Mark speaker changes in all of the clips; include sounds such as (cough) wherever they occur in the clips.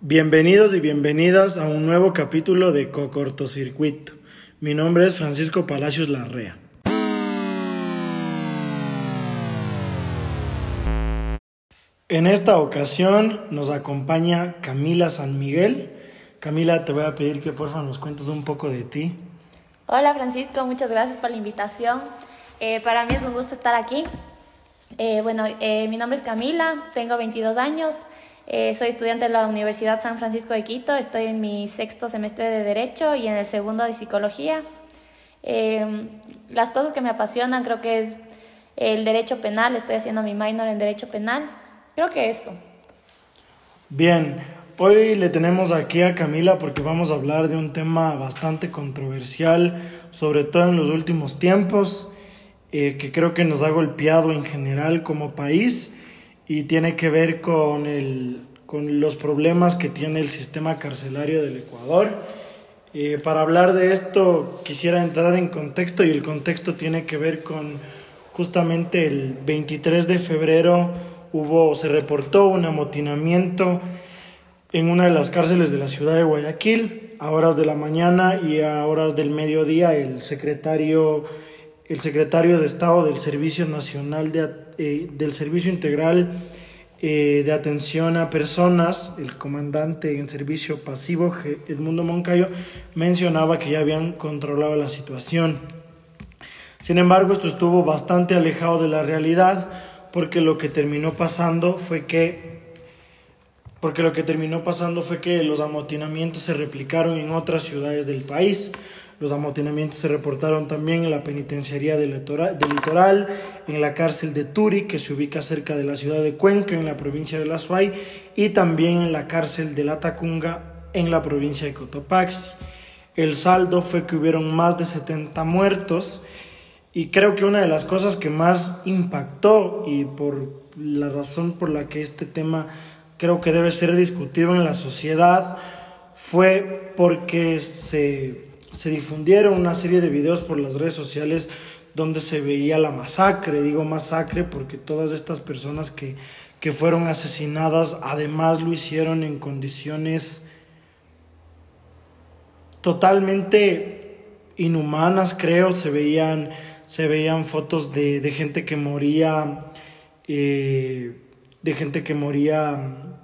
Speaker 1: Bienvenidos y bienvenidas a un nuevo capítulo de Cocortocircuito. Mi nombre es Francisco Palacios Larrea. En esta ocasión nos acompaña Camila San Miguel. Camila, te voy a pedir que por favor nos cuentes un poco de ti.
Speaker 2: Hola Francisco, muchas gracias por la invitación. Eh, para mí es un gusto estar aquí. Eh, bueno, eh, mi nombre es Camila, tengo 22 años, soy estudiante de la Universidad San Francisco de Quito, estoy en mi sexto semestre de Derecho y en el segundo de Psicología. las cosas que me apasionan creo que es el derecho penal, estoy haciendo mi minor en derecho penal, creo que eso.
Speaker 1: Bien, hoy le tenemos aquí a Camila porque vamos a hablar de un tema bastante controversial, sobre todo en los últimos tiempos. Eh, que creo que nos ha golpeado en general como país y tiene que ver con, el, con los problemas que tiene el sistema carcelario del Ecuador. Eh, para hablar de esto quisiera entrar en contexto y el contexto tiene que ver con justamente el 23 de febrero hubo, se reportó un amotinamiento en una de las cárceles de la ciudad de Guayaquil. A horas de la mañana y a horas del mediodía el secretario el secretario de Estado del Servicio Nacional de, eh, del Servicio Integral eh, de Atención a Personas, el comandante en servicio pasivo, Edmundo Moncayo, mencionaba que ya habían controlado la situación. Sin embargo, esto estuvo bastante alejado de la realidad porque lo que terminó pasando fue que porque lo que terminó pasando fue que los amotinamientos se replicaron en otras ciudades del país. Los amotinamientos se reportaron también en la penitenciaría del litoral, en la cárcel de Turi, que se ubica cerca de la ciudad de Cuenca, en la provincia de La Suay, y también en la cárcel de La Tacunga, en la provincia de Cotopaxi. El saldo fue que hubieron más de 70 muertos y creo que una de las cosas que más impactó y por la razón por la que este tema creo que debe ser discutido en la sociedad fue porque se se difundieron una serie de videos por las redes sociales donde se veía la masacre, digo masacre porque todas estas personas que, que fueron asesinadas además lo hicieron en condiciones totalmente inhumanas, creo, se veían, se veían fotos de, de gente que moría, eh, de gente que moría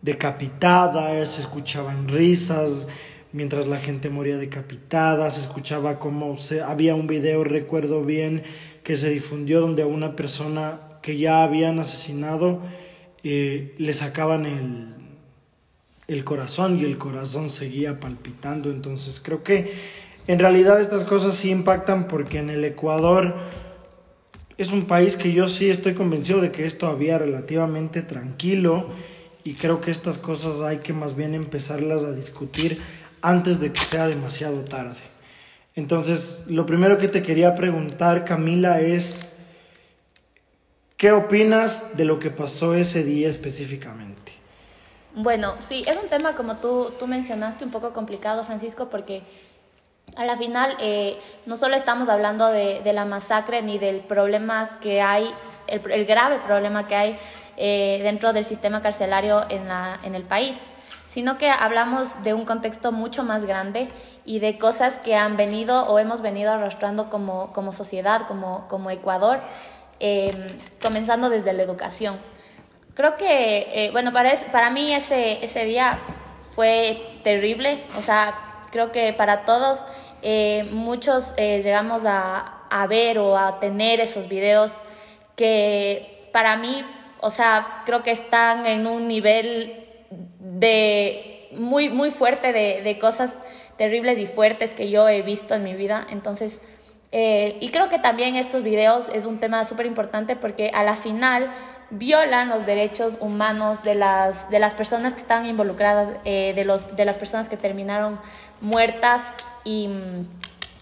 Speaker 1: decapitada, se escuchaban risas, mientras la gente moría decapitada, se escuchaba como se, había un video, recuerdo bien, que se difundió donde a una persona que ya habían asesinado eh, le sacaban el, el corazón y el corazón seguía palpitando. Entonces creo que en realidad estas cosas sí impactan porque en el Ecuador es un país que yo sí estoy convencido de que es todavía relativamente tranquilo y creo que estas cosas hay que más bien empezarlas a discutir antes de que sea demasiado tarde. Entonces, lo primero que te quería preguntar, Camila, es, ¿qué opinas de lo que pasó ese día específicamente?
Speaker 2: Bueno, sí, es un tema como tú, tú mencionaste un poco complicado, Francisco, porque a la final eh, no solo estamos hablando de, la masacre ni del problema que hay, el, el grave problema que hay eh, dentro del sistema carcelario en, la, en el país, sino que hablamos de un contexto mucho más grande y de cosas que han venido o hemos venido arrastrando como, como sociedad, como, como Ecuador, em, comenzando desde la educación. Creo que, eh, bueno, para, para mí ese, ese día fue terrible, o sea, creo que para todos, eh, muchos eh, llegamos a, a ver o a tener esos videos que para mí, o sea, creo que están en un nivel de muy, muy fuerte de, de, cosas terribles y fuertes que yo he visto en mi vida. Entonces, eh, y creo que también estos videos es un tema súper importante porque a la final violan los derechos humanos de las, de las personas que están involucradas, eh, de, los, de las personas que terminaron muertas. Y,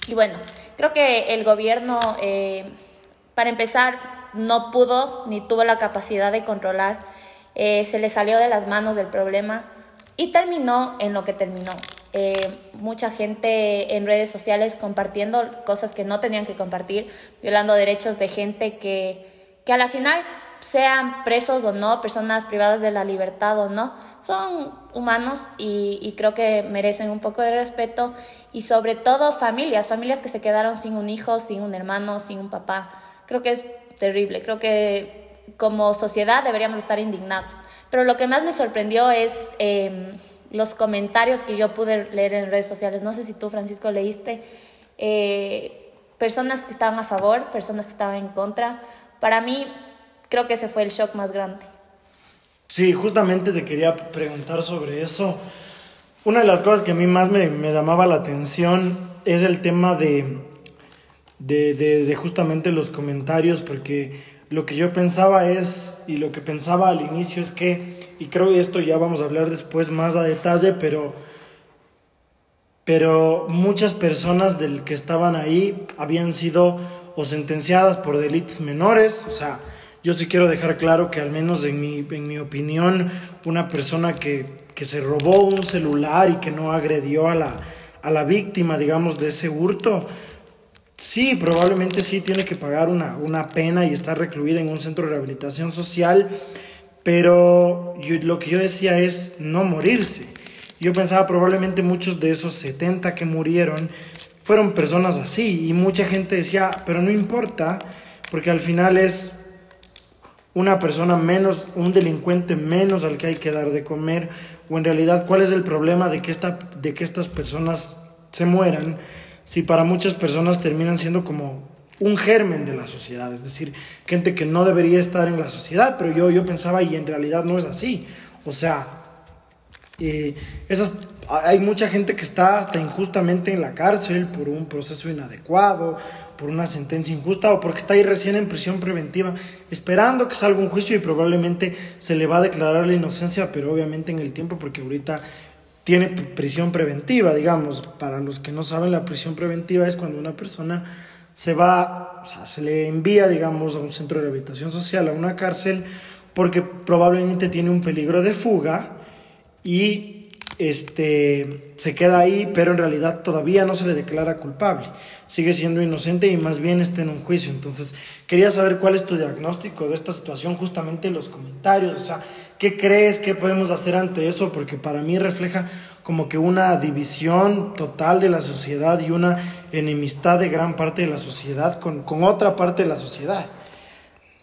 Speaker 2: y bueno, creo que el gobierno, eh, para empezar, no pudo ni tuvo la capacidad de controlar eh, se le salió de las manos del problema y terminó en lo que terminó. Eh, mucha gente en redes sociales compartiendo cosas que no tenían que compartir, violando derechos de gente que, que a la final sean presos o no, personas privadas de la libertad o no, son humanos y, y, creo que merecen un poco de respeto y sobre todo familias, familias que se quedaron sin un hijo, sin un hermano, sin un papá. Creo que es terrible, creo que como sociedad deberíamos estar indignados. Pero lo que más me sorprendió es eh, los comentarios que yo pude leer en redes sociales. No sé si tú, Francisco, leíste. Eh, personas que estaban a favor, personas que estaban en contra. Para mí, creo que ese fue el shock más grande.
Speaker 1: Sí, justamente te quería preguntar sobre eso. Una de las cosas que a mí más me, me llamaba la atención es el tema de, de, de, de, justamente los comentarios, porque lo que yo pensaba es, y lo que pensaba al inicio es que, y creo que esto ya vamos a hablar después más a detalle, pero, pero muchas personas del que estaban ahí habían sido o sentenciadas por delitos menores, o sea, yo sí quiero dejar claro que al menos en mi, en mi opinión, una persona que, que se robó un celular y que no agredió a la, a la víctima, digamos, de ese hurto, sí, probablemente sí tiene que pagar una, una pena y estar recluida en un centro de rehabilitación social, pero lo que yo decía es no morirse. Yo pensaba probablemente muchos de esos 70 que murieron fueron personas así y mucha gente decía, pero no importa, porque al final es una persona menos, un delincuente menos al que hay que dar de comer, o en realidad cuál es el problema de que, esta, de que estas personas se mueran, si para muchas personas terminan siendo como un germen de la sociedad, es decir, gente que no debería estar en la sociedad, pero yo, yo pensaba y en realidad no es así, o sea, eh, esas, hay mucha gente que está hasta injustamente en la cárcel por un proceso inadecuado, por una sentencia injusta o porque está ahí recién en prisión preventiva, esperando que salga un juicio y probablemente se le va a declarar la inocencia, pero obviamente en el tiempo porque ahorita tiene prisión preventiva, digamos, para los que no saben, la prisión preventiva es cuando una persona se va, o sea, se le envía, digamos, a un centro de rehabilitación social, a una cárcel, porque probablemente tiene un peligro de fuga y este, se queda ahí, pero en realidad todavía no se le declara culpable. Sigue siendo inocente y más bien está en un juicio. Entonces, quería saber cuál es tu diagnóstico de esta situación, justamente en los comentarios. O sea, ¿qué crees? ¿Qué podemos hacer ante eso? Porque para mí refleja como que una división total de la sociedad y una enemistad de gran parte de la sociedad con, con otra parte de la sociedad.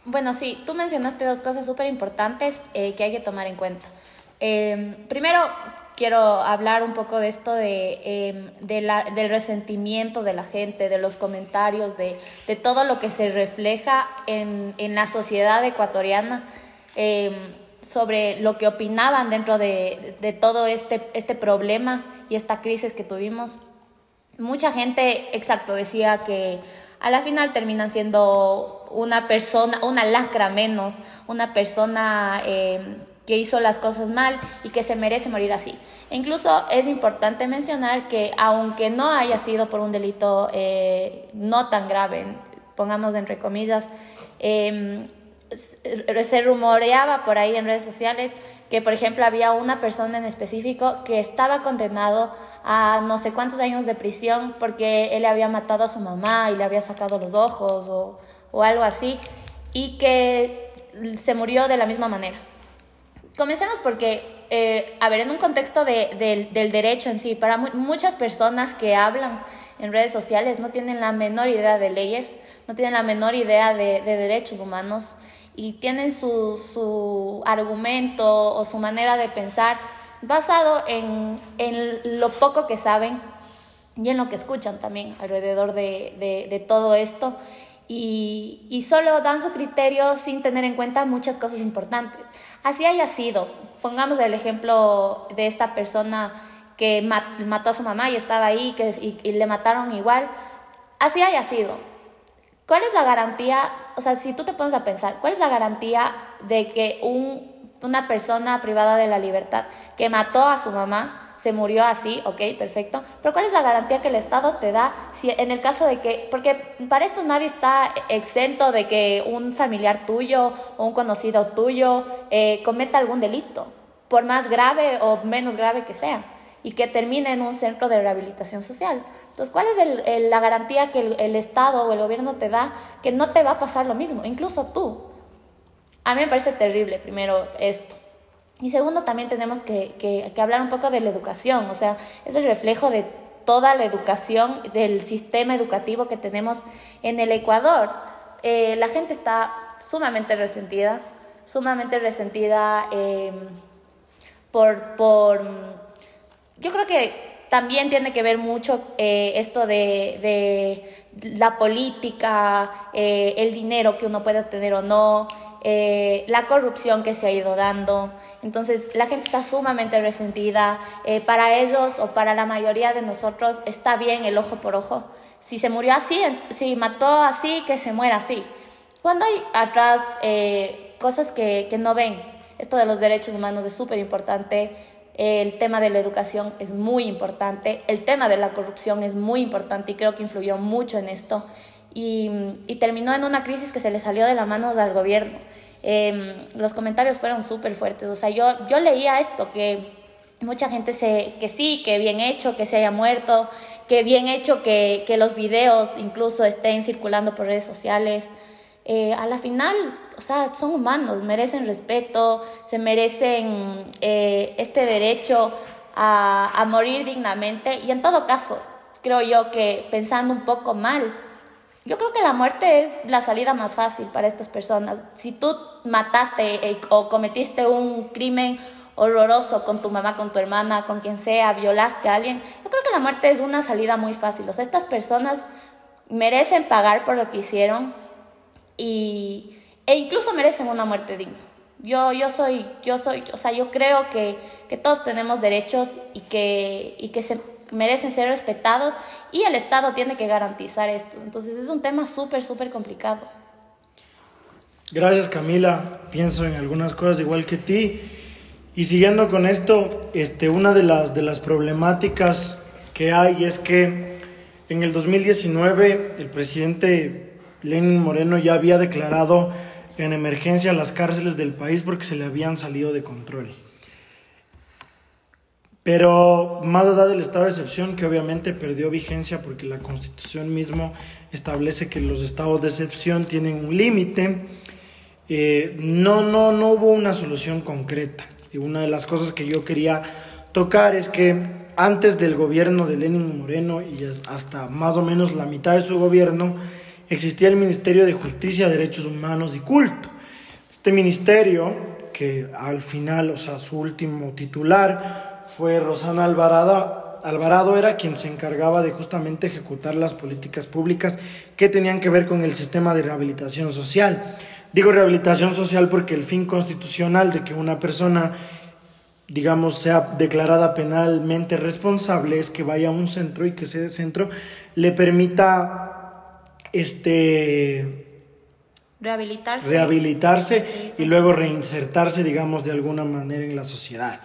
Speaker 2: Bueno, sí, tú mencionaste dos cosas súper importantes eh, que hay que tomar en cuenta. Eh, primero, quiero hablar un poco de esto de, eh, de la, del resentimiento de la gente, de los comentarios, de, de todo lo que se refleja en, en la sociedad ecuatoriana eh, sobre lo que opinaban dentro de, de todo este, este problema y esta crisis que tuvimos. Mucha gente, exacto, decía que a la final terminan siendo una persona, una lacra menos, una persona eh, que hizo las cosas mal y que se merece morir así. E incluso es importante mencionar que aunque no haya sido por un delito eh, no tan grave, pongamos entre comillas, eh, se rumoreaba por ahí en redes sociales que, por ejemplo, había una persona en específico que estaba condenado a no sé cuántos años de prisión porque él había matado a su mamá y le había sacado los ojos o, o algo así, y que se murió de la misma manera. Comencemos porque, eh, a ver, en un contexto de, de, del derecho en sí, para muchas personas que hablan en redes sociales no tienen la menor idea de leyes, no tienen la menor idea de, de derechos humanos y tienen su, su, argumento o su manera de pensar basado en, en, lo poco que saben y en lo que escuchan también alrededor de, de, todo esto. Y, y, solo dan su criterio sin tener en cuenta muchas cosas importantes. Así haya sido, pongamos el ejemplo de esta persona que mató a su mamá y estaba ahí y, y le mataron igual, así haya sido ¿Cuál es la garantía? O sea, si tú te pones a pensar, ¿cuál es la garantía de que un, una persona privada de la libertad que mató a su mamá se murió así, ok, perfecto, pero ¿cuál es la garantía que el Estado te da si en el caso de que, porque para esto nadie está exento de que un familiar tuyo o un conocido tuyo eh, cometa algún delito, por más grave o menos grave que sea, y que termine en un centro de rehabilitación social? Entonces, ¿cuál es el, el, la garantía que el, el, Estado o el gobierno te da que no te va a pasar lo mismo? Incluso tú. A mí me parece terrible, primero, esto. Y segundo, también tenemos que, que, que hablar un poco de la educación, o sea, es el reflejo de toda la educación, del sistema educativo que tenemos en el Ecuador. Eh, la gente está sumamente resentida, sumamente resentida eh, por, por... Yo creo que también tiene que ver mucho eh, esto de, de, la política, eh, el dinero que uno puede tener o no, eh, la corrupción que se ha ido dando. Entonces la gente está sumamente resentida. para ellos o para la mayoría de nosotros está bien el ojo por ojo. Si se murió así, si mató así, que se muera así. Cuando hay atrás cosas que, que no ven, esto de los derechos humanos es súper importante. El tema de la educación es muy importante. El tema de la corrupción es muy importante y creo que influyó mucho en esto. Y, terminó en una crisis que se le salió de las manos al gobierno. Em, los comentarios fueron súper fuertes. O sea, yo, yo leía esto, que mucha gente se, que sí, que bien hecho, que se haya muerto, que bien hecho que, que los videos incluso estén circulando por redes sociales. Eh, a la final, o sea, son humanos, merecen respeto, se merecen eh, este derecho a, morir dignamente y en todo caso, creo yo que pensando un poco mal, yo creo que la muerte es la salida más fácil para estas personas. Si tú mataste eh, o cometiste un crimen horroroso con tu mamá, con tu hermana, con quien sea, violaste a alguien, yo creo que la muerte es una salida muy fácil. O sea, estas personas merecen pagar por lo que hicieron, y, e incluso merecen una muerte digna. Yo, yo soy, yo soy, o sea, yo creo que, que todos tenemos derechos y que, y que se merecen ser respetados y el Estado tiene que garantizar esto. Entonces es un tema súper, súper complicado.
Speaker 1: Gracias Camila, pienso en algunas cosas igual que ti. Y siguiendo con esto, este, una de las, de las problemáticas que hay es que en el 2019 el presidente Lenin Moreno ya había declarado en emergencia las cárceles del país porque se le habían salido de control. Pero más allá del estado de excepción, que obviamente perdió vigencia porque la constitución mismo establece que los estados de excepción tienen un límite, eh, no, no, no hubo una solución concreta. Y una de las cosas que yo quería tocar es que antes del gobierno de Lenin Moreno y hasta más o menos la mitad de su gobierno, existía el Ministerio de Justicia, Derechos Humanos y Culto. Este ministerio, que al final, o sea, su último titular fue Rosana Alvarado, Alvarado era quien se encargaba de justamente ejecutar las políticas públicas que tenían que ver con el sistema de rehabilitación social. Digo rehabilitación social porque el fin constitucional de que una persona digamos, sea declarada penalmente responsable es que vaya a un centro y que ese centro le permita este
Speaker 2: rehabilitarse,
Speaker 1: rehabilitarse y luego reinsertarse, digamos, de alguna manera en la sociedad.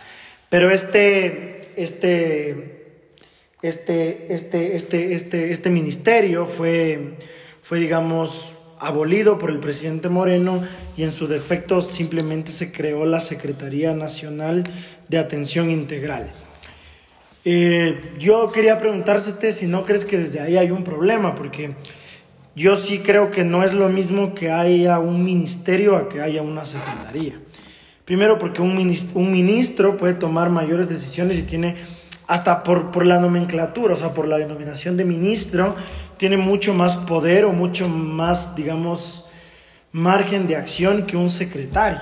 Speaker 1: Pero este, este, este, este, este, este, este ministerio fue, fue, digamos, abolido por el presidente Moreno y en su defecto simplemente se creó la Secretaría Nacional de Atención Integral. Eh, yo quería preguntársete si no crees que desde ahí hay un problema, porque yo sí creo que no es lo mismo que haya un ministerio a que haya una secretaría. Primero porque un ministro, un ministro puede tomar mayores decisiones y tiene, hasta por, por la nomenclatura, o sea, por la denominación de ministro, tiene mucho más poder o mucho más, digamos, margen de acción que un secretario.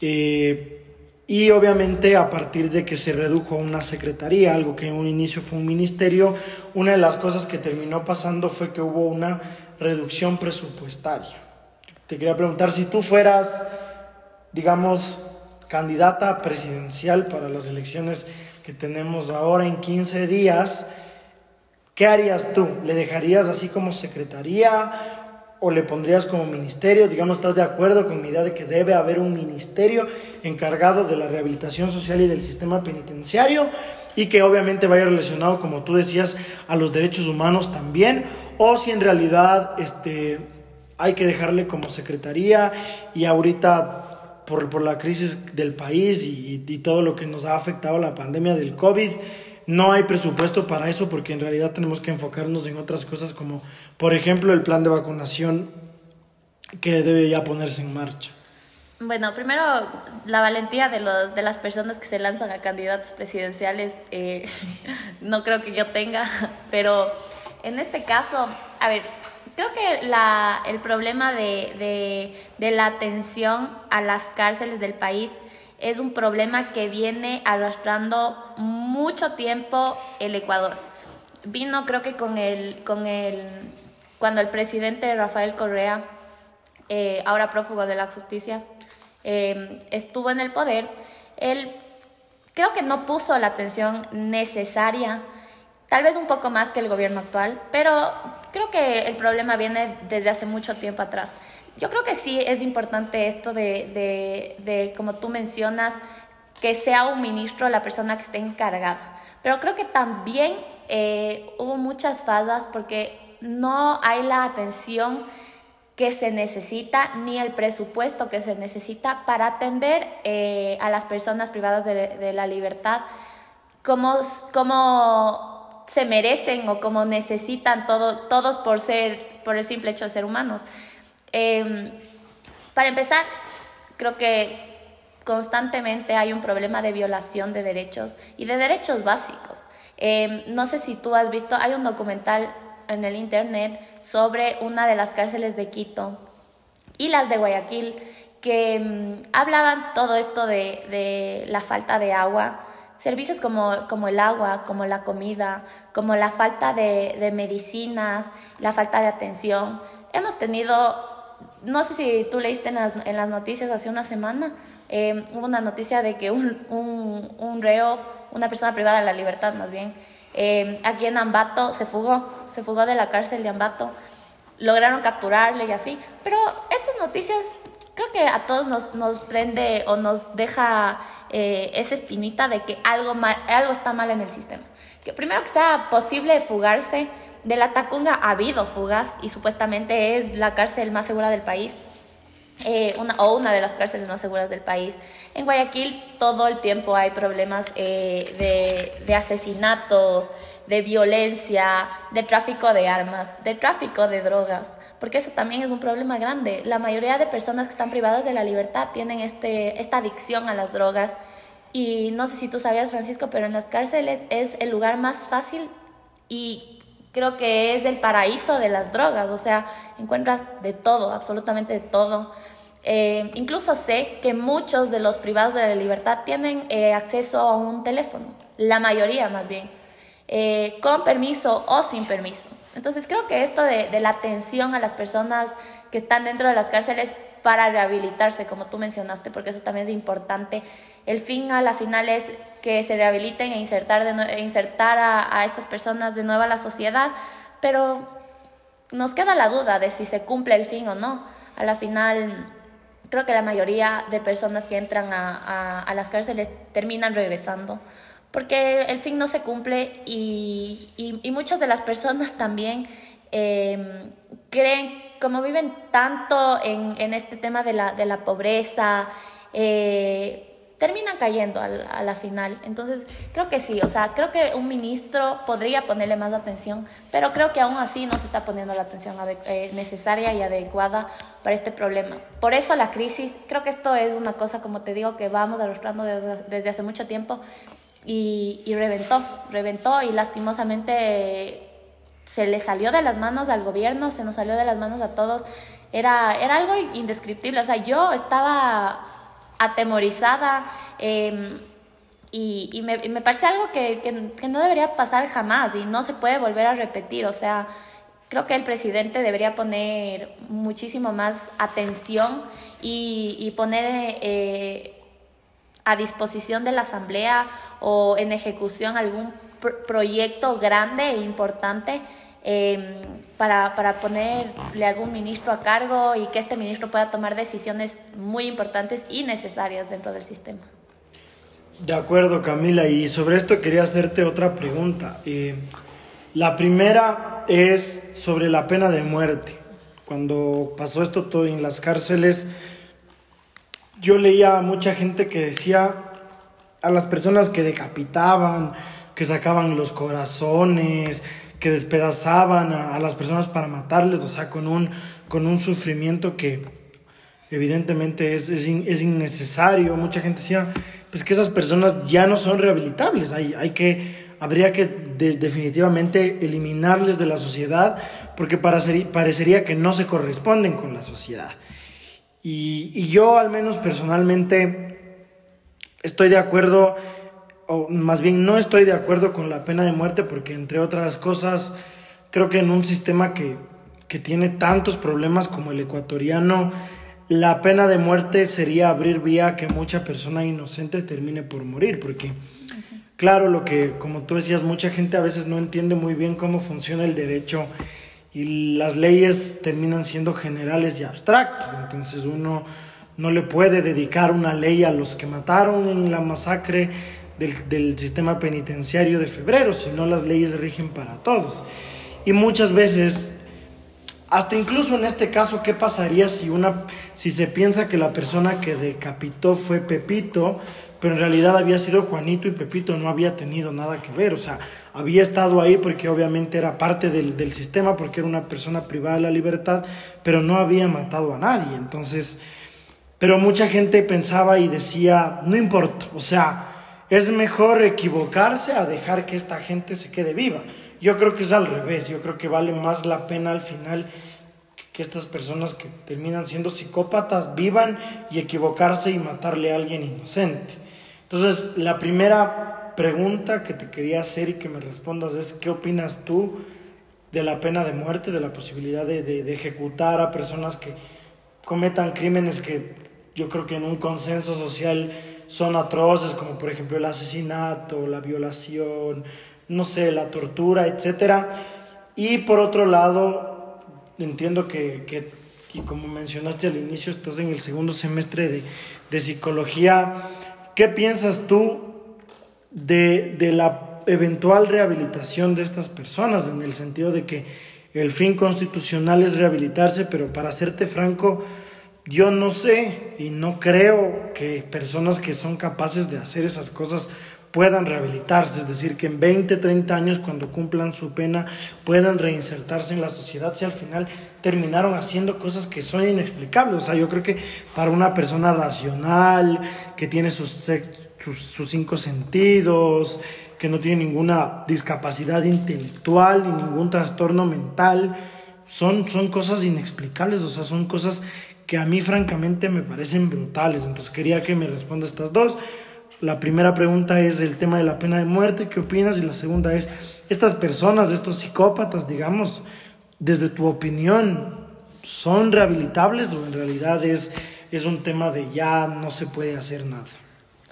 Speaker 1: Eh, y obviamente a partir de que se redujo una secretaría, algo que en un inicio fue un ministerio, una de las cosas que terminó pasando fue que hubo una reducción presupuestaria. Te quería preguntar si tú fueras, digamos, candidata presidencial para las elecciones que tenemos ahora en 15 días, ¿qué harías tú? ¿Le dejarías así como secretaría o le pondrías como ministerio? Digamos, ¿estás de acuerdo con mi idea de que debe haber un ministerio encargado de la rehabilitación social y del sistema penitenciario y que obviamente vaya relacionado, como tú decías, a los derechos humanos también? ¿O si en realidad este, hay que dejarle como secretaría y ahorita por, por la crisis del país y, y todo lo que nos ha afectado la pandemia del COVID, no hay presupuesto para eso porque en realidad tenemos que enfocarnos en otras cosas como, por ejemplo, el plan de vacunación que debe ya ponerse en marcha.
Speaker 2: Bueno, primero, la valentía de, los, de las personas que se lanzan a candidatos presidenciales, eh, (laughs) no creo que yo tenga, (laughs) pero en este caso, a ver, creo que la, el problema de, de, de la atención a las cárceles del país es un problema que viene arrastrando mucho tiempo el Ecuador. Vino creo que con el, con el, cuando el presidente Rafael Correa, eh, ahora prófugo de la justicia, eh, estuvo en el poder, él creo que no puso la atención necesaria, tal vez un poco más que el gobierno actual, pero creo que el problema viene desde hace mucho tiempo atrás. Yo creo que sí es importante esto de, de, como tú mencionas, que sea un ministro la persona que esté encargada. Pero creo que también eh, hubo muchas fallas porque no hay la atención que se necesita ni el presupuesto que se necesita para atender eh, a las personas privadas de, la libertad como, como se merecen o como necesitan todo, todos por ser por el simple hecho de ser humanos. Em, para empezar, creo que constantemente hay un problema de violación de derechos y de derechos básicos. Em, no sé si tú has visto, hay un documental en el internet sobre una de las cárceles de Quito y las de Guayaquil que em, hablaban todo esto de, la falta de agua, servicios como, el agua, como la comida, como la falta de medicinas, la falta de atención. Hemos tenido no sé si tú leíste en las, en las noticias hace una semana, eh, hubo una noticia de que un, un, un, reo, una persona privada de la libertad más bien, eh, aquí en Ambato se fugó, se fugó de la cárcel de Ambato, lograron capturarle y así, pero estas noticias creo que a todos nos, nos prende o nos deja eh, esa espinita de que algo, mal, algo está mal en el sistema. Que primero que sea posible fugarse, de la Tacunga ha habido fugas y supuestamente es la cárcel más segura del país. Eh, una, o una de las cárceles más seguras del país. En Guayaquil todo el tiempo hay problemas eh, de, de, asesinatos, de violencia, de tráfico de armas, de tráfico de drogas, porque eso también es un problema grande. La mayoría de personas que están privadas de la libertad tienen este, esta adicción a las drogas. Y no sé si tú sabías, Francisco, pero en las cárceles es el lugar más fácil y creo que es el paraíso de las drogas, o sea, encuentras de todo, absolutamente de todo. Eh, incluso sé que muchos de los privados de la libertad tienen eh, acceso a un teléfono, la mayoría más bien, eh, con permiso o sin permiso. Entonces creo que esto de, de, la atención a las personas que están dentro de las cárceles para rehabilitarse, como tú mencionaste, porque eso también es importante, el fin a la final es que se rehabiliten e insertar, de, insertar a, a estas personas de nuevo a la sociedad, pero nos queda la duda de si se cumple el fin o no. A la final, creo que la mayoría de personas que entran a, a, a las cárceles terminan regresando, porque el fin no se cumple y, y, y muchas de las personas también eh, creen, como viven tanto en, este tema de la, de la pobreza, eh, terminan cayendo a la, final. Entonces, creo que sí, o sea, creo que un ministro podría ponerle más atención, pero creo que aún así no se está poniendo la atención eh, necesaria y adecuada para este problema. Por eso la crisis, creo que esto es una cosa, como te digo, que vamos arrastrando desde, hace mucho tiempo y reventó, reventó y lastimosamente se le salió de las manos al gobierno, se nos salió de las manos a todos. Era, era algo indescriptible, o sea, yo estaba atemorizada. Em, y, me, me, parece algo que, que, no debería pasar jamás y no se puede volver a repetir. O sea, creo que el presidente debería poner muchísimo más atención y, y poner eh, a disposición de la Asamblea o en ejecución algún proyecto grande e importante eh, para, para ponerle algún ministro a cargo y que este ministro pueda tomar decisiones muy importantes y necesarias dentro del sistema.
Speaker 1: De acuerdo, Camila. Y sobre esto quería hacerte otra pregunta. Eh, la primera es sobre la pena de muerte. Cuando pasó esto todo en las cárceles, yo leía a mucha gente que decía a las personas que decapitaban, que sacaban los corazones, que despedazaban a, las personas para matarles, o sea, con un, con un sufrimiento que evidentemente es, es, es, innecesario. Mucha gente decía, pues que esas personas ya no son rehabilitables, hay, hay que, habría que definitivamente eliminarles de la sociedad porque parecería que no se corresponden con la sociedad. Y, y yo al menos personalmente estoy de acuerdo, o más bien no estoy de acuerdo con la pena de muerte porque entre otras cosas creo que en un sistema que, que tiene tantos problemas como el ecuatoriano, la pena de muerte sería abrir vía a que mucha persona inocente termine por morir, porque claro, lo que, como tú decías, mucha gente a veces no entiende muy bien cómo funciona el derecho y las leyes terminan siendo generales y abstractas, entonces uno no le puede dedicar una ley a los que mataron en la masacre del, del sistema penitenciario de febrero, sino las leyes rigen para todos. Y muchas veces hasta incluso en este caso, ¿qué pasaría si, una, si se piensa que la persona que decapitó fue Pepito, pero en realidad había sido Juanito y Pepito no había tenido nada que ver? O sea, había estado ahí porque obviamente era parte del, del sistema, porque era una persona privada de la libertad, pero no había matado a nadie. Entonces, pero mucha gente pensaba y decía, no importa, o sea, es mejor equivocarse a dejar que esta gente se quede viva. Yo creo que es al revés, yo creo que vale más la pena al final que estas personas que terminan siendo psicópatas vivan y equivocarse y matarle a alguien inocente. Entonces, la primera pregunta que te quería hacer y que me respondas es, ¿qué opinas tú de la pena de muerte, de la posibilidad de, ejecutar a personas que cometan crímenes que yo creo que en un consenso social son atroces, como por ejemplo el asesinato, la violación, no sé, la tortura, etc. Y por otro lado, entiendo que, que y como mencionaste al inicio, estás en el segundo semestre de, de psicología. ¿Qué piensas tú de, de, la eventual rehabilitación de estas personas? En el sentido de que el fin constitucional es rehabilitarse, pero para serte franco, yo no sé y no creo que personas que son capaces de hacer esas cosas puedan rehabilitarse, es decir, que en 20, 30 años cuando cumplan su pena puedan reinsertarse en la sociedad si al final terminaron haciendo cosas que son inexplicables. O sea, yo creo que para una persona racional, que tiene sus, sus, cinco sentidos, que no tiene ninguna discapacidad intelectual ni ningún trastorno mental, son, son cosas inexplicables, o sea, son cosas que a mí francamente me parecen brutales. Entonces quería que me responda estas dos. La primera pregunta es el tema de la pena de muerte, ¿qué opinas? Y la segunda es, estas personas, estos psicópatas, digamos, desde tu opinión, ¿son rehabilitables o en realidad es, es un tema de ya no se puede hacer nada?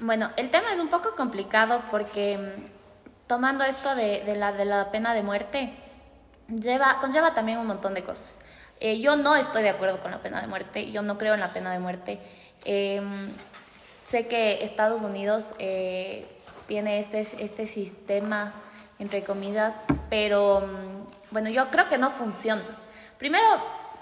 Speaker 2: Bueno, el tema es un poco complicado porque mm, tomando esto de, de, la, de la pena de muerte, lleva, conlleva también un montón de cosas. Eh, yo no estoy de acuerdo con la pena de muerte, yo no creo en la pena de muerte. Eh, Sé que Estados Unidos eh, tiene este, este sistema, entre comillas, pero mm, bueno, yo creo que no funciona. Primero,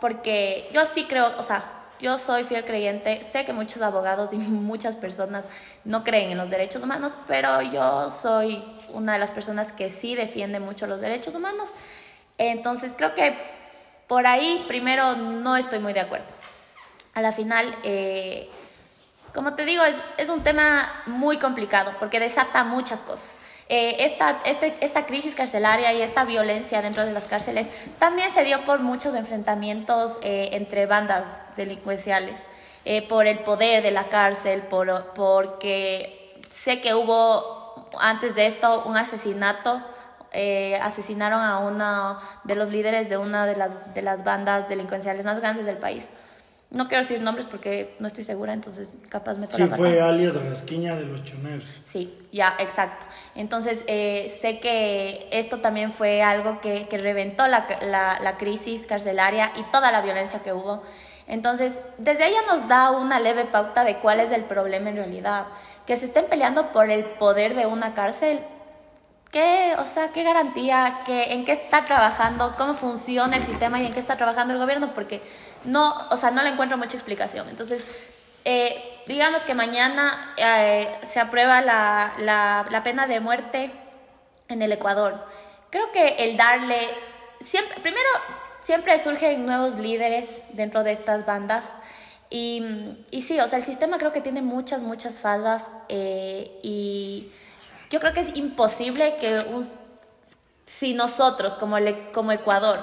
Speaker 2: porque yo sí creo, o sea, yo soy fiel creyente, sé que muchos abogados y (laughs) muchas personas no creen en los derechos humanos, pero yo soy una de las personas que sí defiende mucho los derechos humanos. Entonces creo que por ahí primero no estoy muy de acuerdo. A la final, eh, como te digo, es, un tema muy complicado porque desata muchas cosas. Eh, esta, este, esta crisis carcelaria y esta violencia dentro de las cárceles también se dio por muchos enfrentamientos eh, entre bandas delincuenciales, por el poder de la cárcel, por, porque sé que hubo antes de esto un asesinato, asesinaron a uno de los líderes de una de las, de las bandas delincuenciales más grandes del país. No quiero decir nombres porque no estoy segura, entonces capaz me
Speaker 1: Sí, fue alias Rasquiña de los Choneros.
Speaker 2: Sí, ya, exacto. Entonces, eh, sé que esto también fue algo que, que reventó la, la, la, crisis carcelaria y toda la violencia que hubo. Entonces, desde ella nos da una leve pauta de cuál es el problema en realidad. Que se estén peleando por el poder de una cárcel ¿Qué, o sea, qué garantía, qué, en qué está trabajando, cómo funciona el sistema y en qué está trabajando el gobierno? Porque no, o sea, no le encuentro mucha explicación. Entonces, eh, digamos que mañana eh, se aprueba la, la, la, pena de muerte en el Ecuador. Creo que el darle, siempre, primero, siempre surgen nuevos líderes dentro de estas bandas. Y, y, sí, o sea, el sistema creo que tiene muchas, muchas fallas eh, y yo creo que es imposible que un, si nosotros como, como Ecuador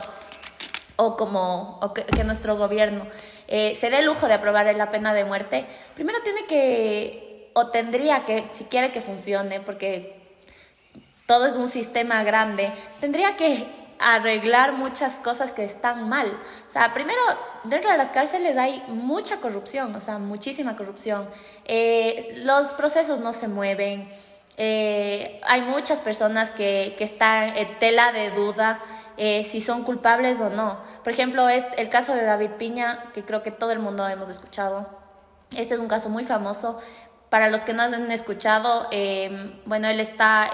Speaker 2: o como que, nuestro gobierno eh, se dé el lujo de aprobar la pena de muerte, primero tiene que, o tendría que, si quiere que funcione, porque todo es un sistema grande, tendría que arreglar muchas cosas que están mal. O sea, primero, dentro de las cárceles hay mucha corrupción, o sea, muchísima corrupción. Eh, los procesos no se mueven. Eh, hay muchas personas que, que están en tela de duda eh, si son culpables o no. Por ejemplo, es el caso de David Piña, que creo que todo el mundo hemos escuchado. Este es un caso muy famoso. Para los que no han escuchado, eh, bueno, él está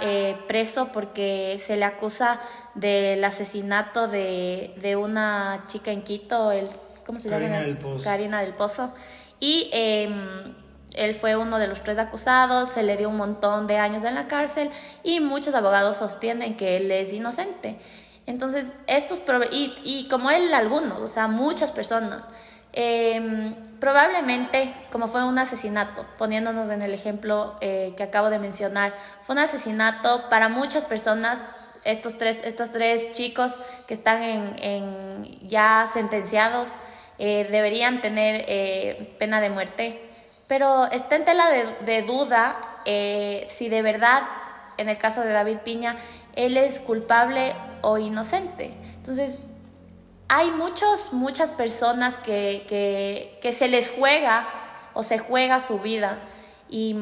Speaker 2: preso porque se le acusa del asesinato de, de una chica en Quito, el, ¿cómo se llama?
Speaker 1: Del Pozo.
Speaker 2: Karina del Pozo. Y em, él fue uno de los tres acusados, se le dio un montón de años en la cárcel y muchos abogados sostienen que él es inocente. Entonces, estos, y, y como él algunos, o sea, muchas personas, em, probablemente, como fue un asesinato, poniéndonos en el ejemplo eh, que acabo de mencionar, fue un asesinato para muchas personas, estos tres, estos tres chicos que están en ya sentenciados, eh, deberían tener eh, pena de muerte pero está en tela de, duda eh, si de verdad, en el caso de David Piña, él es culpable o inocente. Entonces, hay muchos, muchas personas que, que, que se les juega o se juega su vida. Y,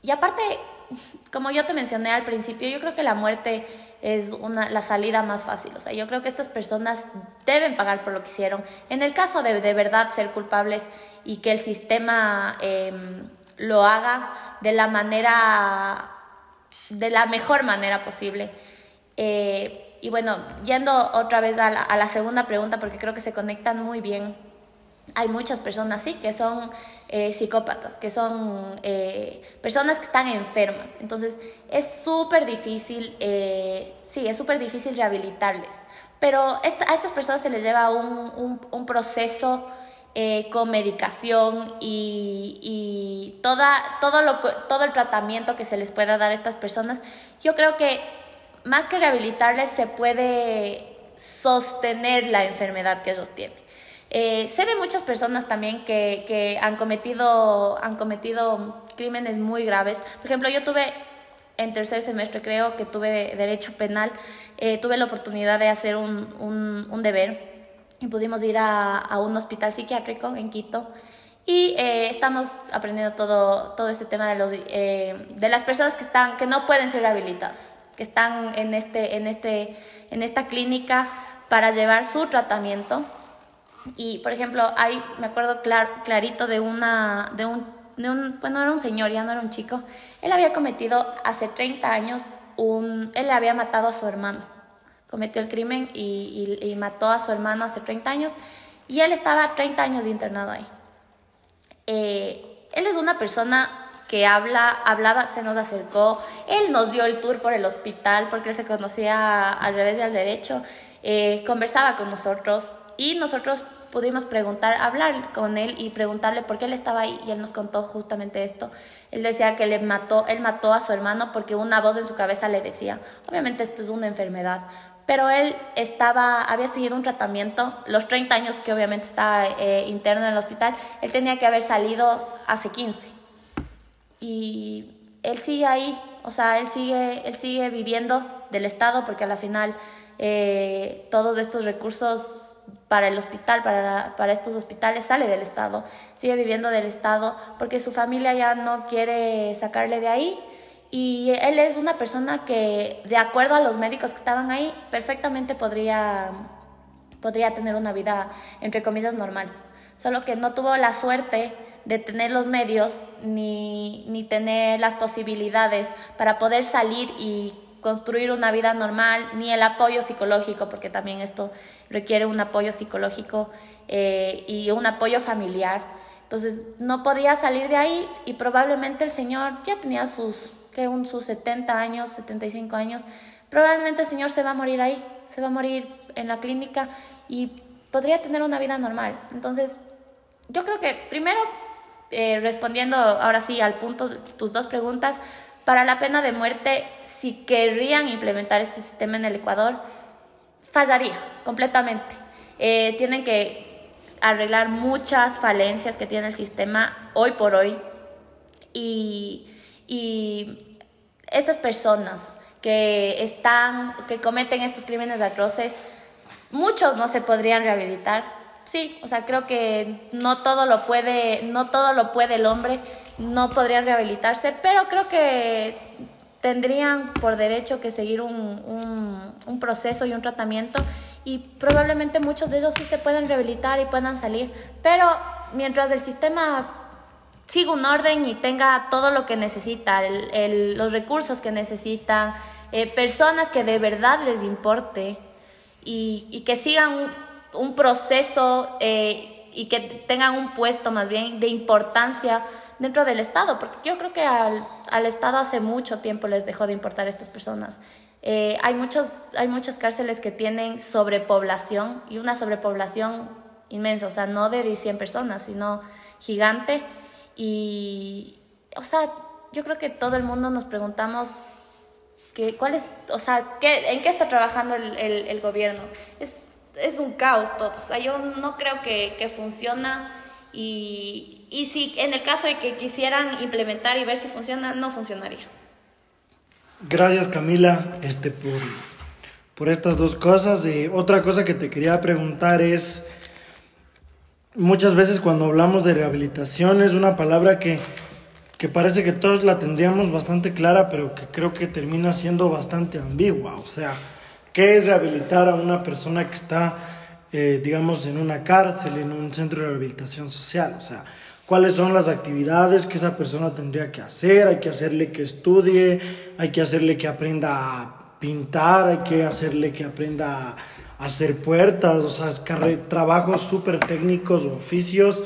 Speaker 2: y aparte, como yo te mencioné al principio, yo creo que la muerte es una, la salida más fácil. O sea, yo creo que estas personas deben pagar por lo que hicieron. En el caso de de verdad ser culpables y que el sistema em, lo haga de la manera, de la mejor manera posible. Eh, y bueno, yendo otra vez a la, a la segunda pregunta, porque creo que se conectan muy bien hay muchas personas, sí, que son eh, psicópatas, que son eh, personas que están enfermas. Entonces, es súper difícil, eh, sí, es súper difícil rehabilitarles. Pero a estas personas se les lleva un, proceso con medicación y, y toda, todo, lo, todo el tratamiento que se les pueda dar a estas personas. Yo creo que más que rehabilitarles, se puede sostener la enfermedad que ellos tienen. Eh, sé de muchas personas también que, que, han, cometido, han cometido crímenes muy graves. Por ejemplo, yo tuve en tercer semestre, creo que tuve derecho penal, eh, tuve la oportunidad de hacer un, un, un deber y pudimos ir a, a, un hospital psiquiátrico en Quito. Y eh, estamos aprendiendo todo, todo este tema de, los, de las personas que, están, que no pueden ser rehabilitadas, que están en, este, en, este, en esta clínica para llevar su tratamiento y, por ejemplo, hay, me acuerdo clarito de una, de un, de un, bueno, era un señor, ya no era un chico. Él había cometido hace 30 años un, él había matado a su hermano. Cometió el crimen y, y, mató a su hermano hace 30 años. Y él estaba 30 años de internado ahí. Eh, él es una persona que habla, hablaba, se nos acercó, él nos dio el tour por el hospital porque él se conocía al revés y al derecho, eh, conversaba con nosotros, y nosotros pudimos preguntar, hablar con él y preguntarle por qué él estaba ahí y él nos contó justamente esto. Él decía que le mató, él mató a su hermano porque una voz en su cabeza le decía, obviamente esto es una enfermedad, pero él estaba, había seguido un tratamiento, los 30 años que obviamente está eh, interno en el hospital, él tenía que haber salido hace 15. Y él sigue ahí, o sea, él sigue, él sigue viviendo del Estado porque a la final eh, todos estos recursos para el hospital, para, para estos hospitales, sale del Estado, sigue viviendo del Estado porque su familia ya no quiere sacarle de ahí y él es una persona que, de acuerdo a los médicos que estaban ahí, perfectamente podría, podría tener una vida, entre comillas, normal. Solo que no tuvo la suerte de tener los medios ni, ni tener las posibilidades para poder salir y construir una vida normal, ni el apoyo psicológico, porque también esto requiere un apoyo psicológico eh, y un apoyo familiar. Entonces no podía salir de ahí y probablemente el Señor ya tenía sus, que un, sus 70 años, 75 años, probablemente el Señor se va a morir ahí, se va a morir en la clínica y podría tener una vida normal. Entonces yo creo que primero, eh, respondiendo ahora sí al punto de tus dos preguntas, para la pena de muerte, si querrían implementar este sistema en el Ecuador, fallaría completamente. Eh, tienen que arreglar muchas falencias que tiene el sistema hoy por hoy y, y estas personas que están, que cometen estos crímenes atroces, muchos no se podrían rehabilitar. Sí, o sea, creo que no todo lo puede, no todo lo puede el hombre, no podrían rehabilitarse, pero creo que tendrían por derecho que seguir un, un, proceso y un tratamiento y probablemente muchos de ellos sí se pueden rehabilitar y puedan salir, pero mientras el sistema siga un orden y tenga todo lo que necesita, el, el, los recursos que necesitan, eh, personas que de verdad les importe y, y que sigan un, un proceso eh, y que tengan un puesto más bien de importancia dentro del Estado, porque yo creo que al, al Estado hace mucho tiempo les dejó de importar a estas personas. Eh, hay, muchos, hay muchas cárceles que tienen sobrepoblación y una sobrepoblación inmensa, o sea, no de 100 personas, sino gigante. Y, o sea, yo creo que todo el mundo nos preguntamos que, cuál es, o sea, ¿qué, en qué está trabajando el, el, el, gobierno. Es, es un caos todo, o sea, yo no creo que, que funciona y, y si en el caso de que quisieran implementar y ver si funciona, no funcionaría.
Speaker 1: Gracias Camila este, por, por estas dos cosas. Eh, otra cosa que te quería preguntar es, muchas veces cuando hablamos de rehabilitación es una palabra que, que parece que todos la tendríamos bastante clara, pero que creo que termina siendo bastante ambigua. O sea, ¿qué es rehabilitar a una persona que está, eh, digamos, en una cárcel, en un centro de rehabilitación social? O sea, cuáles son las actividades que esa persona tendría que hacer, hay que hacerle que estudie, hay que hacerle que aprenda a pintar, hay que hacerle que aprenda a hacer puertas, o sea, trabajos súper técnicos o oficios,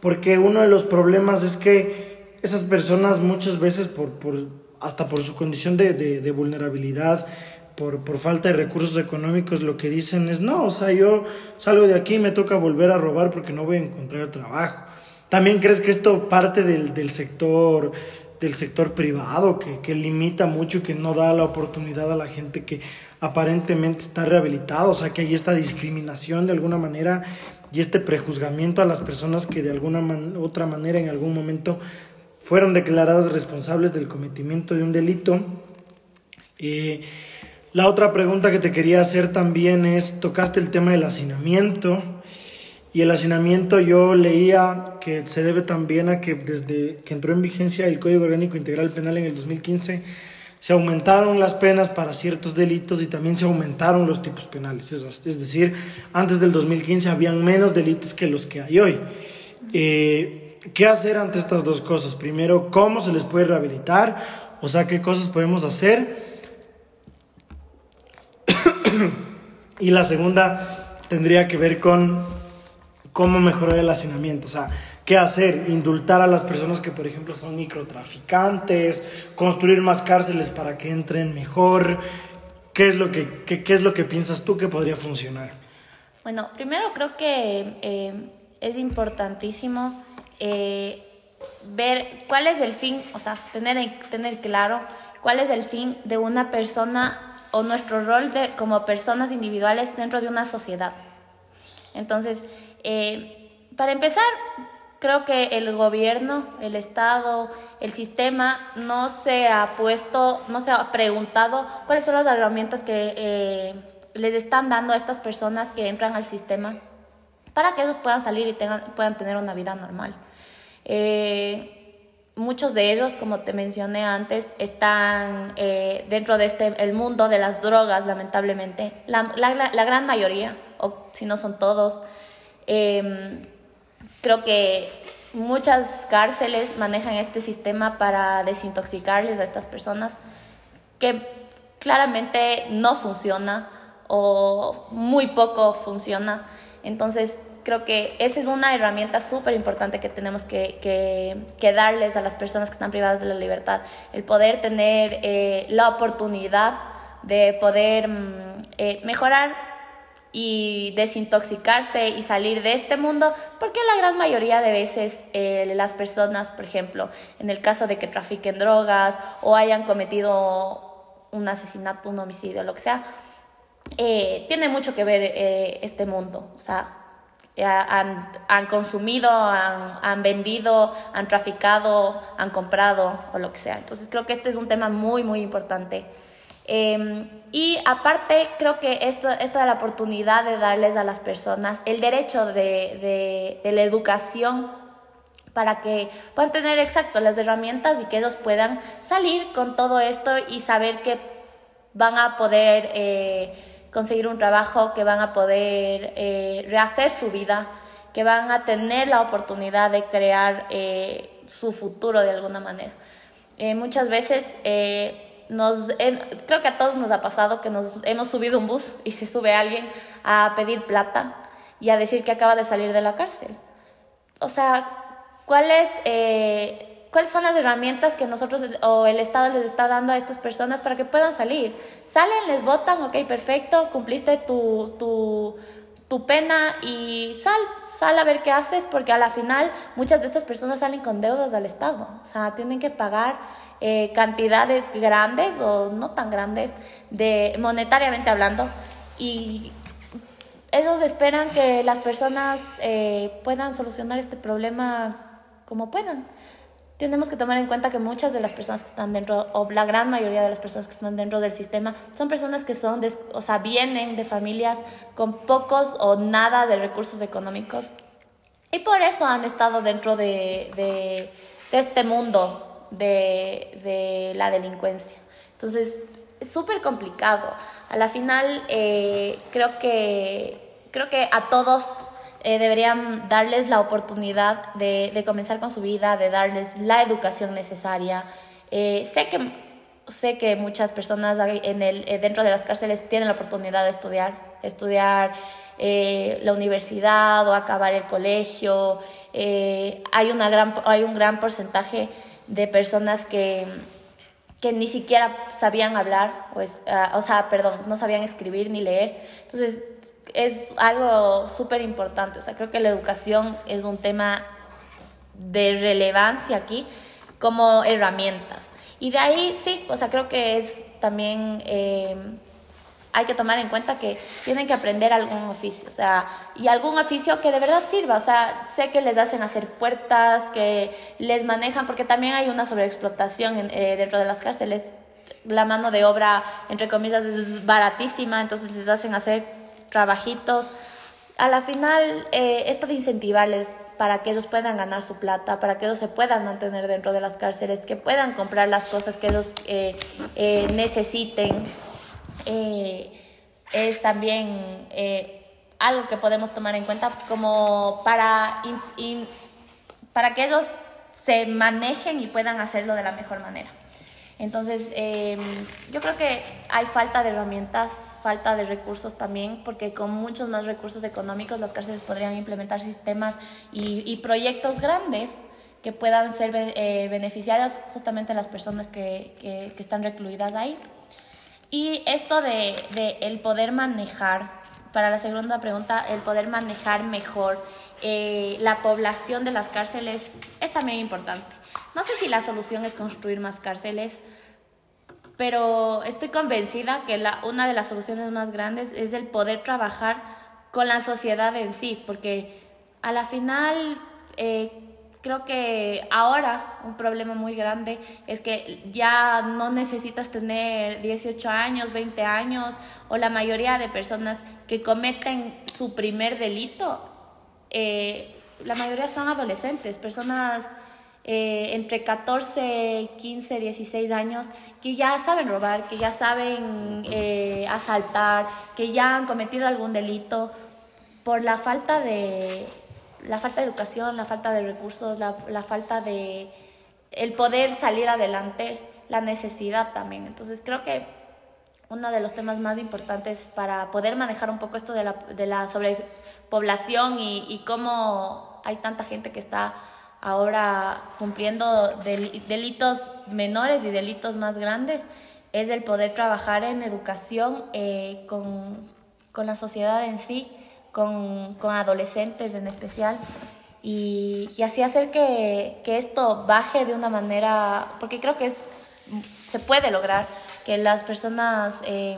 Speaker 1: porque uno de los problemas es que esas personas muchas veces, por, por, hasta por su condición de, de, de vulnerabilidad, por, por, falta de recursos económicos, lo que dicen es, no, o sea, yo salgo de aquí y me toca volver a robar porque no voy a encontrar trabajo. ¿También crees que esto parte del, del sector del sector privado que, que, limita mucho y que no da la oportunidad a la gente que aparentemente está rehabilitada, o sea que hay esta discriminación de alguna manera y este prejuzgamiento a las personas que de alguna man otra manera en algún momento fueron declaradas responsables del cometimiento de un delito. Eh, la otra pregunta que te quería hacer también es, tocaste el tema del hacinamiento. Y el hacinamiento yo leía que se debe también a que desde que entró en vigencia el Código Orgánico Integral Penal en el 2015, se aumentaron las penas para ciertos delitos y también se aumentaron los tipos penales. Es decir, antes del 2015 habían menos delitos que los que hay hoy. Eh, ¿Qué hacer ante estas dos cosas? Primero, ¿cómo se les puede rehabilitar? O sea, ¿qué cosas podemos hacer? Y la segunda tendría que ver con cómo mejorar el hacinamiento, o sea, qué hacer, indultar a las personas que, por ejemplo, son microtraficantes, construir más cárceles para que entren mejor. ¿Qué es lo que, qué, qué es lo que piensas tú que podría funcionar?
Speaker 2: Bueno, primero creo que eh, es importantísimo eh, ver cuál es el fin, o sea, tener, tener claro cuál es el fin de una persona o nuestro rol de, como personas individuales dentro de una sociedad. Entonces, eh, para empezar, creo que el gobierno, el Estado, el sistema no se ha puesto, no se ha preguntado cuáles son las herramientas que eh, les están dando a estas personas que entran al sistema para que ellos puedan salir y tengan, puedan tener una vida normal. Eh, muchos de ellos, como te mencioné antes, están eh, dentro de este, el mundo de las drogas, lamentablemente. La, la, la gran mayoría, o si no son todos, eh, creo que muchas cárceles manejan este sistema para desintoxicarles a estas personas, que claramente no funciona o muy poco funciona. Entonces, creo que esa es una herramienta súper importante que tenemos que, darles a las personas que están privadas de la libertad, el poder tener eh, la oportunidad de poder mm, eh, mejorar y desintoxicarse y salir de este mundo, porque la gran mayoría de veces eh, las personas, por ejemplo, en el caso de que trafiquen drogas o hayan cometido un asesinato, un homicidio, lo que sea, eh, tiene mucho que ver eh, este mundo. O sea, han, han, consumido, han, vendido, han traficado, han comprado o lo que sea. Entonces creo que este es un tema muy, muy importante. Em, y aparte, creo que esto, esta es la oportunidad de darles a las personas el derecho de, de, de, la educación para que puedan tener exacto las herramientas y que ellos puedan salir con todo esto y saber que van a poder eh, conseguir un trabajo, que van a poder eh, rehacer su vida, que van a tener la oportunidad de crear eh, su futuro de alguna manera. muchas veces nos, creo que a todos nos ha pasado que nos hemos subido un bus y se sube alguien a pedir plata y a decir que acaba de salir de la cárcel. O sea, ¿cuáles, eh, ¿cuáles son las herramientas que nosotros o el Estado les está dando a estas personas para que puedan salir? Salen, les votan, ok, perfecto, cumpliste tu, tu, tu pena y sal, sal a ver qué haces, porque a la final muchas de estas personas salen con deudas al Estado. O sea, tienen que pagar eh, cantidades grandes o no tan grandes, de, monetariamente hablando, y ellos esperan que las personas eh, puedan solucionar este problema como puedan. Tenemos que tomar en cuenta que muchas de las personas que están dentro, o la gran mayoría de las personas que están dentro del sistema, son personas que son, o sea, vienen de familias con pocos o nada de recursos económicos y por eso han estado dentro de, de, de este mundo de, de la delincuencia. Entonces, es súper complicado. A la final, eh, creo, que, creo que a todos eh, deberían darles la oportunidad de, de, comenzar con su vida, de darles la educación necesaria. Eh, sé, que, sé que muchas personas en el, dentro de las cárceles tienen la oportunidad de estudiar, estudiar la universidad o acabar el colegio. hay, una gran, hay un gran porcentaje de personas que, que ni siquiera sabían hablar, o, es, uh, o sea, perdón, no sabían escribir ni leer. Entonces, es algo súper importante. O sea, creo que la educación es un tema de relevancia aquí como herramientas. Y de ahí, sí, o sea, creo que es también... Eh, hay que tomar en cuenta que tienen que aprender algún oficio, o sea, y algún oficio que de verdad sirva, o sea, sé que les hacen hacer puertas, que les manejan, porque también hay una sobreexplotación eh, dentro de las cárceles, la mano de obra, entre comillas, es baratísima, entonces les hacen hacer trabajitos. A la final, eh, esto de incentivarles para que ellos puedan ganar su plata, para que ellos se puedan mantener dentro de las cárceles, que puedan comprar las cosas que ellos eh, necesiten, eh, es también eh, algo que podemos tomar en cuenta como para, para que ellos se manejen y puedan hacerlo de la mejor manera. Entonces, em, yo creo que hay falta de herramientas, falta de recursos también, porque con muchos más recursos económicos las cárceles podrían implementar sistemas y, proyectos grandes que puedan ser eh, beneficiarios justamente a las personas que, que, que están recluidas ahí. Y esto de, de, el poder manejar, para la segunda pregunta, el poder manejar mejor eh, la población de las cárceles es también importante. No sé si la solución es construir más cárceles, pero estoy convencida que la, una de las soluciones más grandes es el poder trabajar con la sociedad en sí, porque a la final eh, creo que ahora un problema muy grande es que ya no necesitas tener 18 años, 20 años o la mayoría de personas que cometen su primer delito, eh, la mayoría son adolescentes, personas eh, entre 14, 15, 16 años que ya saben robar, que ya saben eh, asaltar, que ya han cometido algún delito por la falta de la falta de educación, la falta de recursos, la, la falta de el poder salir adelante, la necesidad también. Entonces creo que uno de los temas más importantes para poder manejar un poco esto de la, de la sobrepoblación y, y cómo hay tanta gente que está ahora cumpliendo delitos menores y delitos más grandes, es el poder trabajar en educación eh, con, con la sociedad en sí, con, con adolescentes en especial, y, y así hacer que, que, esto baje de una manera, porque creo que es, se puede lograr que las personas... Eh,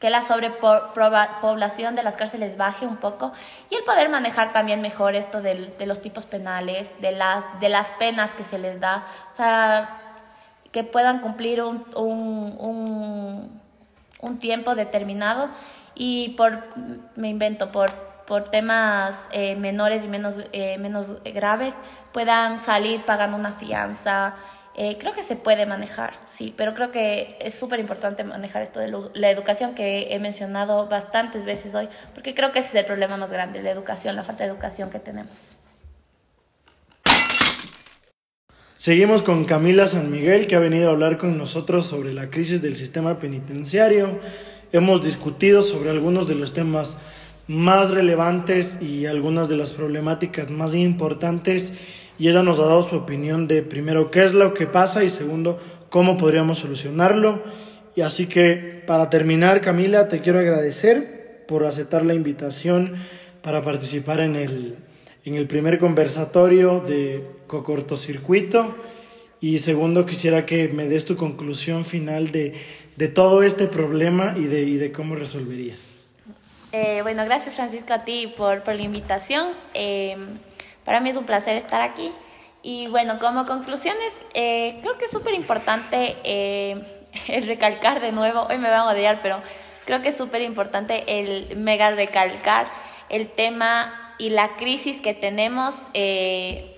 Speaker 2: que la sobrepoblación de las cárceles baje un poco y el poder manejar también mejor esto de los tipos penales, de las, de las penas que se les da, o sea, que puedan cumplir un, un, un, tiempo determinado y por, me invento, por, por temas eh, menores y menos, eh, menos graves, puedan salir pagando una fianza, eh, creo que se puede manejar, sí, pero creo que es súper importante manejar esto de la educación que he mencionado bastantes veces hoy, porque creo que ese es el problema más grande, la educación, la falta de educación que tenemos.
Speaker 1: Seguimos con Camila San Miguel, que ha venido a hablar con nosotros sobre la crisis del sistema penitenciario. Hemos discutido sobre algunos de los temas más relevantes y algunas de las problemáticas más importantes y ella nos ha dado su opinión de primero qué es lo que pasa y segundo cómo podríamos solucionarlo. Y así que para terminar, Camila, te quiero agradecer por aceptar la invitación para participar en el, en el primer conversatorio de Cocortocircuito. Y segundo, quisiera que me des tu conclusión final de, de todo este problema y de, y de cómo resolverías.
Speaker 2: Eh, bueno, gracias Francisco a ti por, por la invitación. Eh, para mí es un placer estar aquí. Y bueno, como conclusiones, eh, creo que es súper importante eh, (laughs) recalcar de nuevo, hoy me van a odiar, pero creo que es súper importante el mega recalcar el tema y la crisis que tenemos en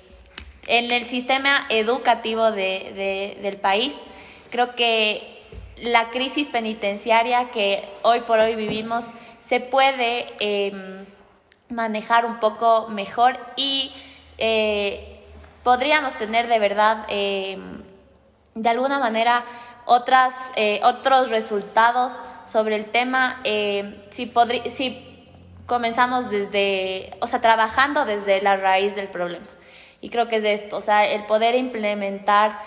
Speaker 2: el sistema educativo de, del país. Creo que la crisis penitenciaria que hoy por hoy vivimos se puede em, manejar un poco mejor y eh, podríamos tener de verdad, eh, de alguna manera, otras, eh, otros resultados sobre el tema si, si comenzamos desde, o sea, trabajando desde la raíz del problema. Y creo que es esto, o sea, el poder implementar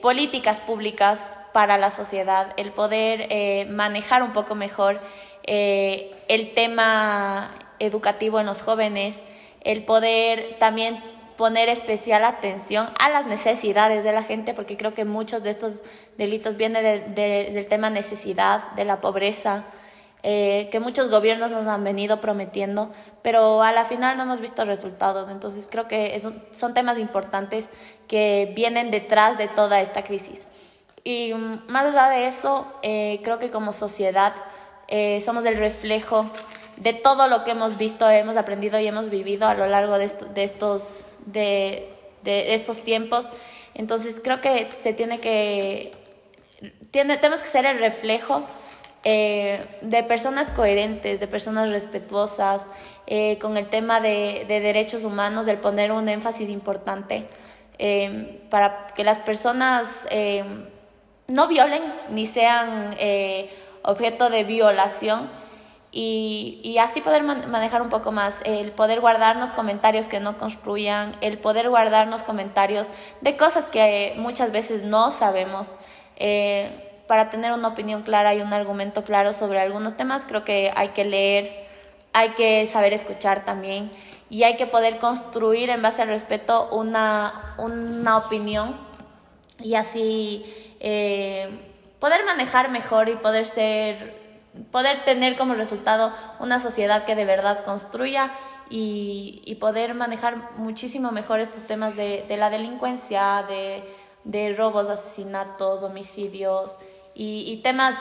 Speaker 2: políticas públicas para la sociedad, el poder manejar un poco mejor el tema educativo en los jóvenes, el poder también poner especial atención a las necesidades de la gente, porque creo que muchos de estos delitos vienen del tema necesidad, de la pobreza, eh, que muchos gobiernos nos han venido prometiendo, pero a la final no hemos visto resultados. Entonces creo que son temas importantes que vienen detrás de toda esta crisis. Y mm, más allá de eso, eh, creo que como sociedad eh, somos el reflejo de todo lo que hemos visto, hemos aprendido y hemos vivido a lo largo de, estos, de, estos tiempos. Entonces creo que se tiene que, tiene, tenemos que ser el reflejo eh, de personas coherentes, de personas respetuosas, eh, con el tema de, derechos humanos, del poner un énfasis importante para que las personas no violen ni sean objeto de violación y, y, así poder manejar un poco más, el poder guardarnos comentarios que no construyan, el poder guardarnos comentarios de cosas que muchas veces no sabemos. Eh, para tener una opinión clara y un argumento claro sobre algunos temas, creo que hay que leer, hay que saber escuchar también y hay que poder construir en base al respeto una, una opinión y así eh, poder manejar mejor y poder ser poder tener como resultado una sociedad que de verdad construya y, y poder manejar muchísimo mejor estos temas de, de la delincuencia, de, de, robos, asesinatos, homicidios y, y temas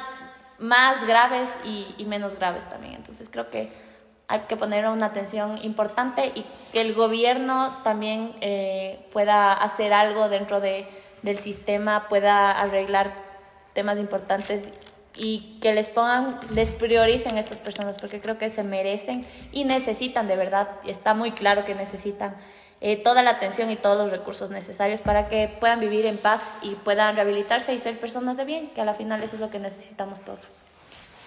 Speaker 2: más graves y, y, menos graves también. Entonces creo que hay que poner una atención importante y que el gobierno también eh, pueda hacer algo dentro de, del sistema, pueda arreglar temas importantes y que les pongan, les prioricen a estas personas porque creo que se merecen y necesitan de verdad, está muy claro que necesitan eh, toda la atención y todos los recursos necesarios para que puedan vivir en paz y puedan rehabilitarse y ser personas de bien, que a la final eso es lo que necesitamos todos.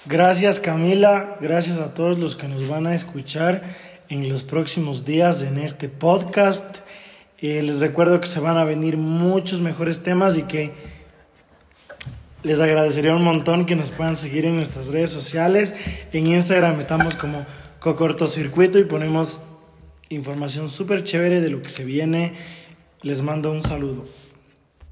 Speaker 1: Gracias Camila, gracias a todos los que nos van a escuchar en los próximos días en este podcast. Eh, les recuerdo que se van a venir muchos mejores temas y que Les agradecería un montón que nos puedan seguir en nuestras redes sociales. En Instagram estamos como Cocortocircuito y ponemos información súper chévere de lo que se viene. Les mando un saludo.